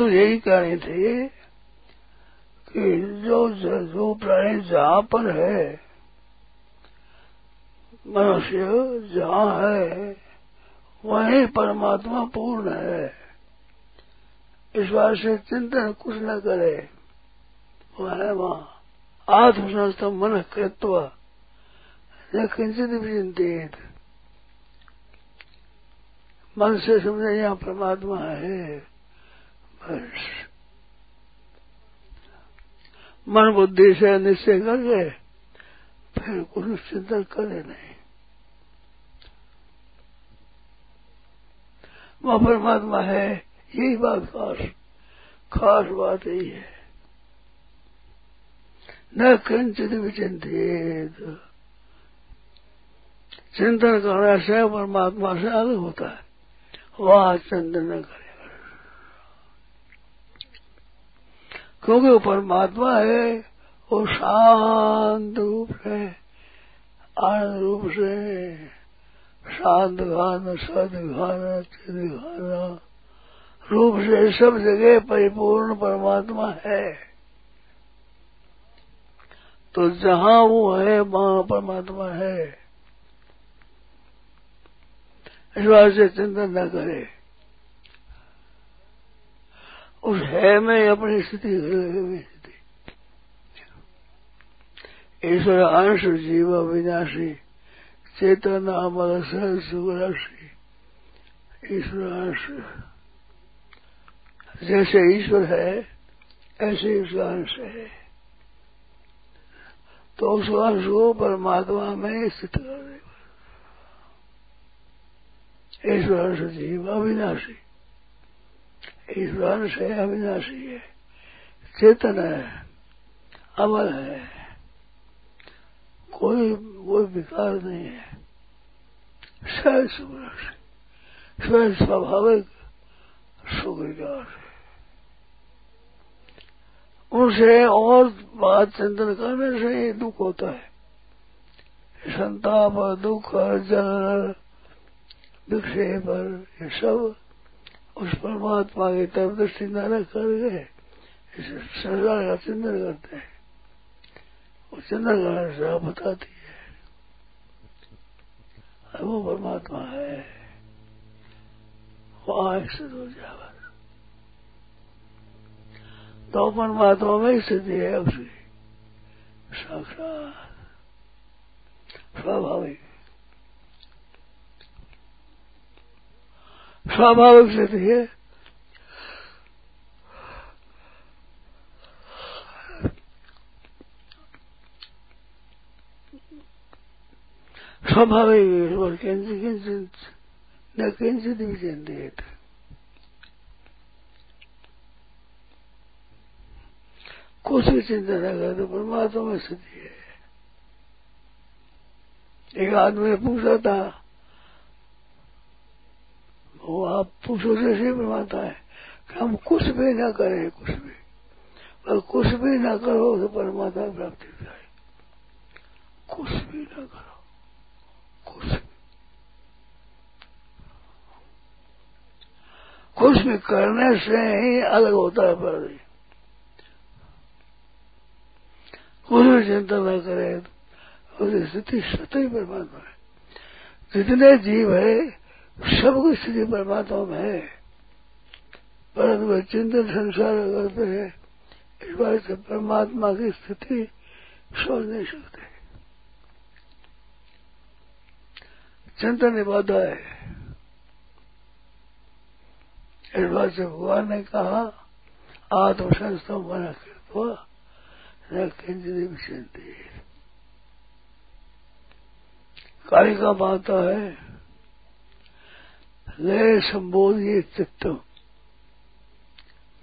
तो यही कहनी थी कि जो जो प्राणी जहाँ पर है, मनुष्य जहाँ है, वही परमात्मा पूर्ण है। इस बात से चिंतन कुछ न करे। वह है वहाँ। आत्मसंस्थ मन कृत्व। किंचित भी चिंतित। मन से समझे यहाँ परमात्मा है। मन बुद्धि से निश्चय कर गए फिर कुछ चिंतन करे नहीं। वह परमात्मा है, यही बात खास खास बात यही है। न किंचित चिंतित चिंतन करने से परमात्मा से अलग होता है। वह चिंतन न क्योंकि वो परमात्मा है, वो शांत रूप से आनंद रूप से शांत घाना सद घाना चिद घाना रूप से सब जगह परिपूर्ण परमात्मा है। तो जहाँ वो है, वहाँ परमात्मा है। इस बात से चिंतन न करे। उस है में अपनी स्थिति स्थिति। ईश्वर अंश जीव विनाशी चेतन अमर सुराशि ईश्वर अंश। जैसे ईश्वर है, ऐसे उसका अंश है। तो उस अंश को परमात्मा में स्थित कर ईश्वर अंश जीव अविनाशी। ईश्वर है अविनाशी है। चेतन है, अमर है। कोई कोई विकार नहीं है। सहज सुख स्वयं स्वाभाविक सुख विकार है। उनसे और बात चिंतन करने से ही दुख होता है। संताप, दुख जल विक्षेप, ये सब उस परमात्मा की तरफ़ दृष्टि न कर गए संसार का चिंतन करते हैं। वो चिंतन करने से आप बताती है। वो परमात्मा है। वो आँख हो जावा तो परमात्मा में स्थिति है उसकी साक्षात। स्वाभाविक। स्वाभाविक स्थिति है। स्वाभाविक किंचित किंचित न किंचित चिंतित कुछ भी चिंता न करे तो परमात्मा में स्थिति है। एक आदमी ने पूछा था वो आप पूछो जैसे परमात्मा है कि हम कुछ भी ना करें, कुछ भी। और कुछ भी ना करो तो परमात्मा प्राप्ति हो जाए। कुछ भी ना करो, कुछ भी। कुछ भी करने से ही अलग होता है पर कुछ भी चिंता न करे, उसकी स्थिति सतही परमात्मा है। जितने जीव है सबकी स्थिति परमात्मा में है। परंतु वह चिंतन संसार करते हैं। इस बात से परमात्मा की स्थिति सोच नहीं सकते चिंतन बाधा है। इस बात से भगवान ने कहा आत्मसंस्था मना कृत्वा न किंचित चिंती कालिका माता है। लय संबोधिए चित्तम।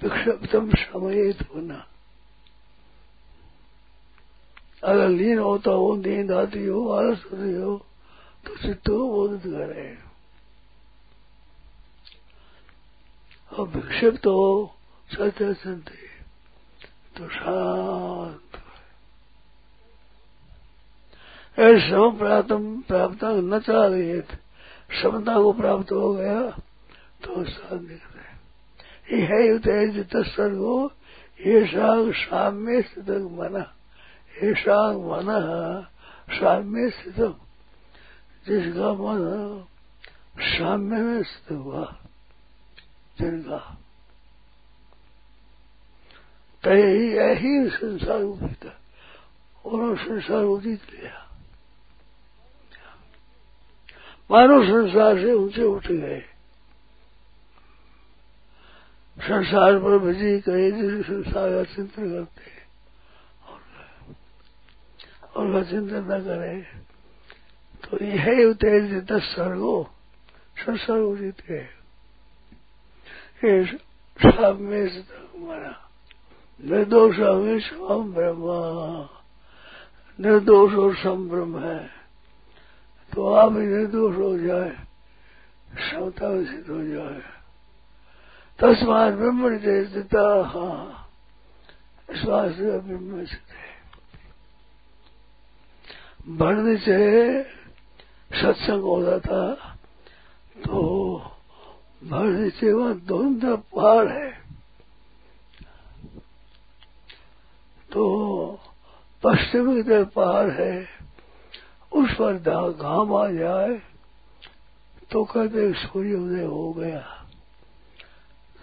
विक्षिप्तम समय होना अगर लीन होता हो, नींद आती हो, आलस होती हो तो चित्त को बोधित करे। और विक्षिप्त हो, सत्य संते तो शांत ऐसा प्राप्त प्राप्त न चाह है क्षमता को प्राप्त हो गया तो कर यह तेज तत्सर्गो ये शाग साम्य स्थित मन। ये शाग मन साम्य स्थित जिसका मन साम्य में स्थित हुआ, जिनका। तय ही यही संसार उदित उन्होंने संसार उदित लिया मानव संसार से ऊँचे उठ गए। संसार पर भजी कहे जिस संसार का चिंतन करते और का चिंतन न करे। तो यह तेज दस सर्गो। संसार उदित है। सब में मना निर्दोष विश्वम ब्रह्मा। निर्दोष और संभ्रम है। तो आप ही निर्दोष हो जाए क्षमता सिद्ध हो जाए। तस्मात ब्रह्म देता हाँ। इस बात से ब्रह्म स्थित है। बढ़ने से सत्संग होता था तो बढ़ने से वहाँ दोनों पहाड़ है। तो पश्चिम की तरफ़ पहाड़ है। उस पर घाम आ जाए तो कहते सूर्य उदय हो गया।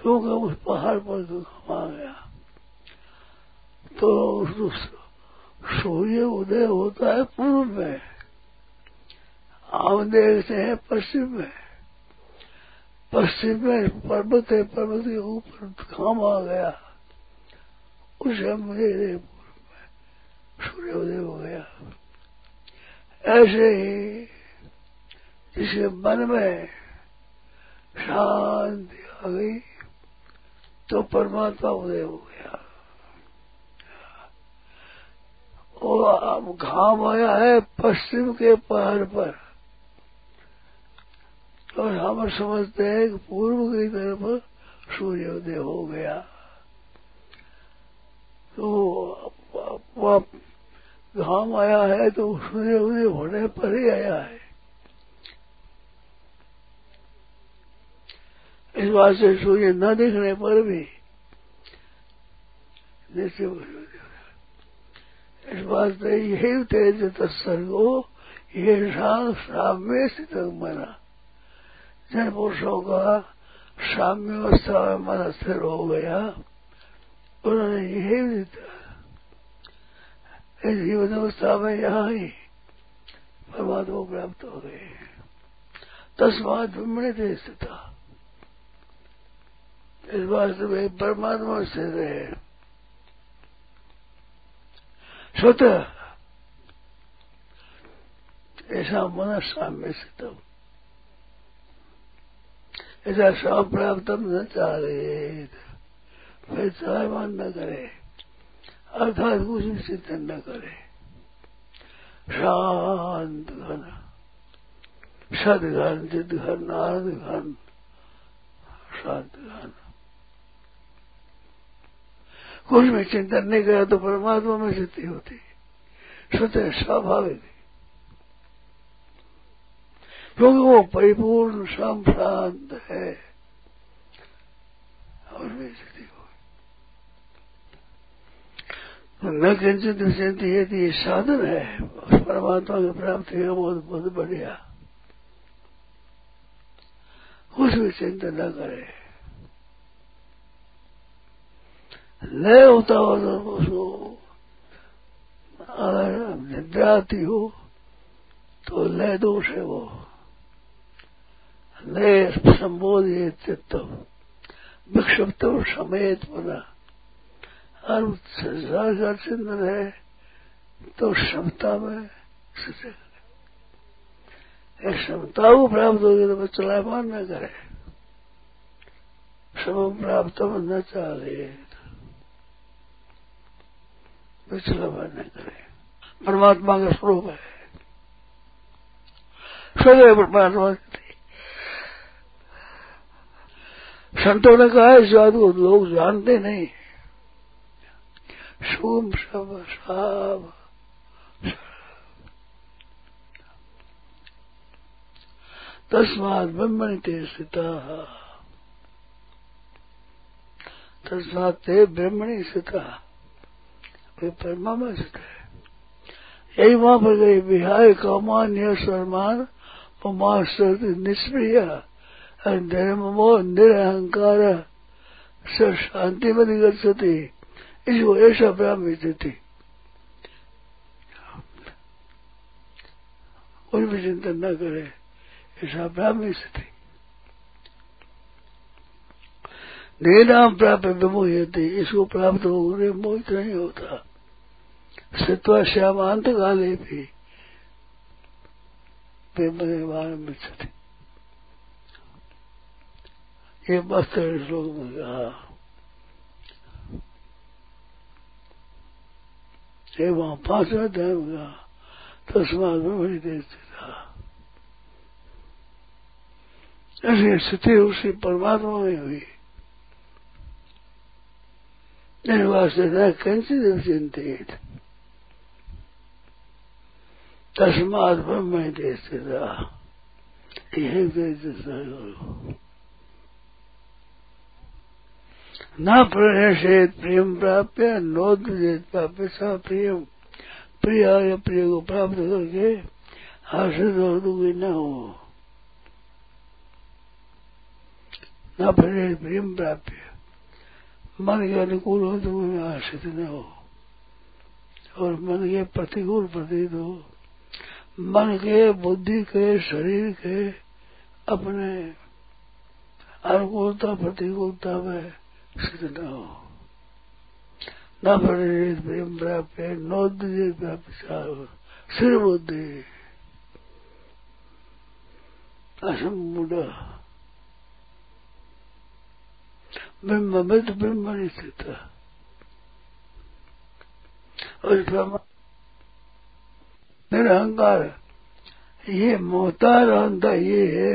क्योंकि उस पहाड़ पर तो घाम आ गया। तो सूर्य उदय होता है पूर्व में। हम देखते हैं पश्चिम में। पश्चिम में पर्वत है, पर्वत के ऊपर घाम आ गया। उसे मुझे पूर्व में सूर्योदय हो गया। ऐसे ही जिसके मन में शांति आ गई तो परमात्मा उदय हो गया। और अब घाम आया है पश्चिम के पहाड़ पर। और हम समझते हैं कि पूर्व की तरफ़ सूर्योदय हो गया। तो घाम आया है तो सूर्योदय होने पर ही आया है। इस बात से सूर्य न दिखने पर भी जैसे इस बात से यही तेज तत्सर्गो ये साम्य स्थित मना। जन पुरुषों का साम्य अवस्था में मन स्थिर हो गया। उन्होंने यही इस जीवन अवस्था में यहाँ ही परमात्मा प्राप्त हो। गए तस्मात ब्रह्मण स्थित इस बात से परमात्मा स्थित है स्वतः ऐसा मन साम्य स्थित ऐसा स्वाम प्राप्त न चाहे फिर चाहवान न करे। अर्थात कुछ चिंतन न करे। शांत घन। सदघन चिद घन आनंद घन। शांत घन। कुछ भी चिंतन नहीं करे तो परमात्मा में स्थिति होती। स्वतः स्वाभाविक क्योंकि वो परिपूर्ण शाम शांत है। और भी स्थिति हो न किंचित विचिंती यदि ये साधन है। उस परमात्मा की प्राप्ति का बहुत बहुत बढ़िया। कुछ भी चिंतन न करे। लय होता हो तो उसको अगर निद्रा आती हो तो लय दोष है वो। लय संबोधित चित्त विक्षिप्त समेत बना और का चिंतन है तो क्षमता में क्षमता को प्राप्त होगी तो चलायमान न करे। सब प्राप्त न चाहे विचलावन न करे। परमात्मा का स्वरूप है। सदैव परमात्मा संतों ने कहा इस बात को लोग जानते नहीं। शुभ सब साब तस्मात ब्रह्मण ते स्थिता। तस्मात ते ब्रह्मणी स्थिता। वे परमात्मा स्थित है। यही वहाँ पर गई विहाय कामान्य स्वरमान मास्टर निष्प्रिय निर्ममो निरहंकार, स शांति में गति इसको ऐसा ब्राह्मी स्थिति कोई भी चिंतन न करे ऐसा ब्राह्मी स्थिति नाम प्राप्त विमोहती इसको प्राप्त होने मोहित नहीं होता सित्वा श्याम अंत काले भी में स्थिति ये मस्त श्लोक में कहा वहाँ पांचवा अध्याय में कहा तस्मात में बड़ी देर था ऐसी स्थिति उसी परमात्मा में हुई। निर्वासिता कंसित चिंतित तस्मात ब्रह्म स्थिता यही करो न प्रणेषेत प्रियम प्राप्य नोद्वेत प्राप्य, स प्रियम प्रिय। या प्रिय को प्राप्त करके हर्षित और दुखी न हो। न प्रणेष प्रियम प्राप्य। मन के अनुकूल हो तो में आश्रित न हो। और मन के प्रतिकूल प्रतीत हो। मन के, बुद्धि के, शरीर के अपने अनुकूलता, प्रतिकूलता में स्थित न हो। परिणित प्रेम प्राप्य नोद्य प्राप्त सिर बुद्धि असम मूढ़ ब्रह्म मृत ब्रह्म स्थित निरहंकार ये मोहतार अंधा ये है।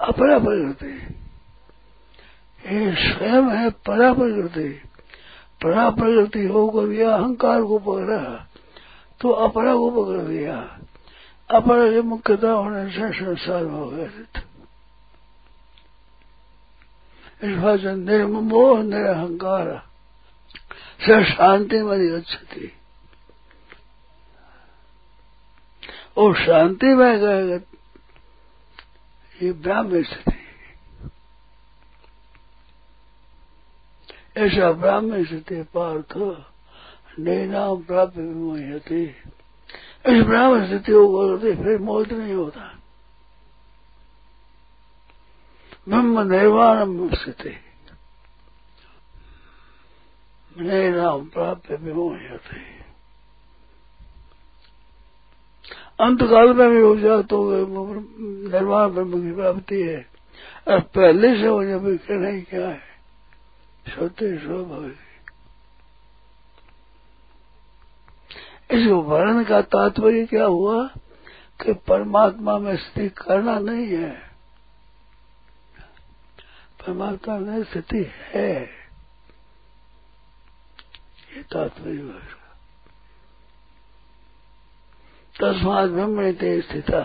अपरा प्रकृति ये स्वयं है परा प्रकृति परा प्रकृति होकर यह अहंकार को पकड़ा तो अपरा को पकड़ दिया अपरा के मुख्यता होने से संसार में हो गया इस भाषण निर्मोह निरहंकार से शांति मरी अच्छी और शांति में गए ये ब्राह्मण स्थिति। ऐसा ब्राह्मण स्थिति पार्थ नाम प्राप्त विमोहती इस ब्राह्मण स्थिति को करते फिर मोहित नहीं होता। ब्रह्म निर्वाण स्थिति नाम प्राप्त विमोहती अंत काल में भी हो जाए तो निर्वाण ब्रह्म की प्राप्ति है। पहले से हो जाए ही क्या है। सोते स्वभाव इस वर्ण का तात्पर्य क्या हुआ कि परमात्मा में स्थिति करना नहीं है परमात्मा में स्थिति है ये तात्पर्य तस्मात ब्रह्म ते स्थिता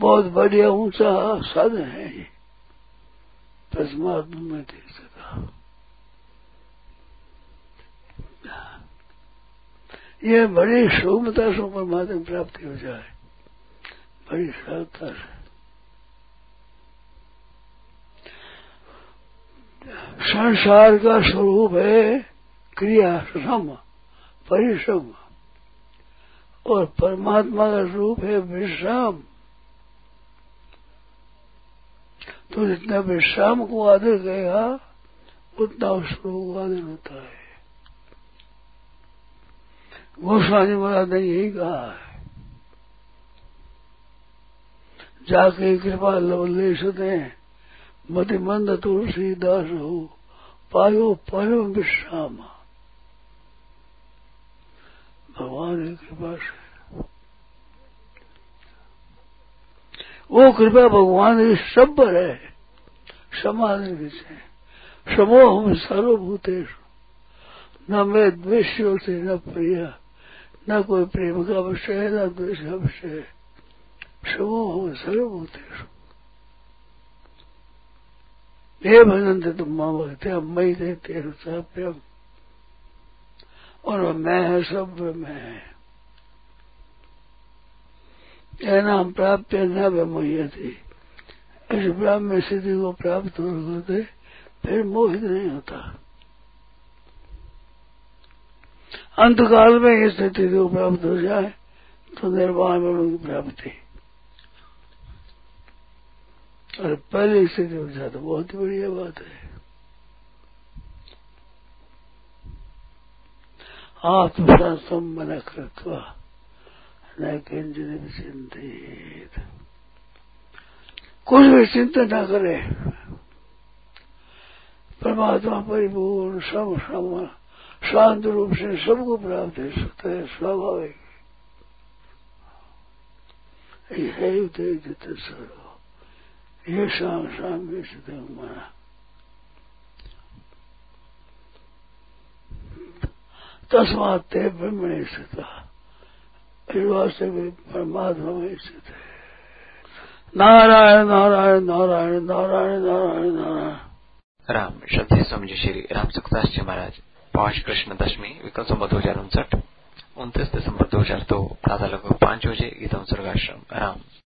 बहुत बढ़िया ऊँचा साधन है ये तस्मात में देख सका ये बड़ी सुगमता से परमात्मा प्राप्ति हो जाए, बड़ी सरलता से। संसार का स्वरूप है क्रिया श्रम परिश्रम और परमात्मा का रूप है विश्राम तो जितना विश्राम को आदर गया उतना उस स्वरूप आदर होता है। गोस्वामी महाराज ने यही कहा है। जाके कृपा लवले सुने मति मंद तुलसी दास हो, पायो परम विश्राम। भगवान की कृपा से वो कृपा भगवान की सब पर है। समाधि विषय समो हम सर्वभूतेश न मैं द्वेष्यों से न प्रिय। न कोई प्रेम का विषय है, न द्वेष का विषय है। समो हम सर्वभूतेश हे भजन थे तुम माँ हम मई तेरु प्रेम। और मैं है, सब मैं है नाम प्राप्त न वे थी। इस ब्राह्मण स्थिति को प्राप्त हो करते फिर मोहित नहीं होता। अंतकाल में इस स्थिति को प्राप्त हो जाए तो निर्वाण में की प्राप्ति। और पहले स्थिति हो जाए तो बहुत ही बढ़िया बात है। आत्मसंसम मन कृत्वा। कुछ भी चिंता न करे। परमात्मा परिपूर्ण सम सम शांत रूप से सबको प्राप्त है स्वतः स्वाभाविक। है सर्व। ये शाम शाम भी माना तस्मात ब्रह्मणे इस परमात्मा में स्थित है। नारायण नारायण नारायण नारायण नारायण नारायण। राम, श्रद्धे स्वामी श्री राम सुखदास जी महाराज। पाँच कृष्ण दशमी विक्रम संबत दो हज़ार उनसठ। उनतीस दिसंबर दो हज़ार दो, प्रातः लगभग पाँच बजे गीतम स्वर्गाश्रम राम।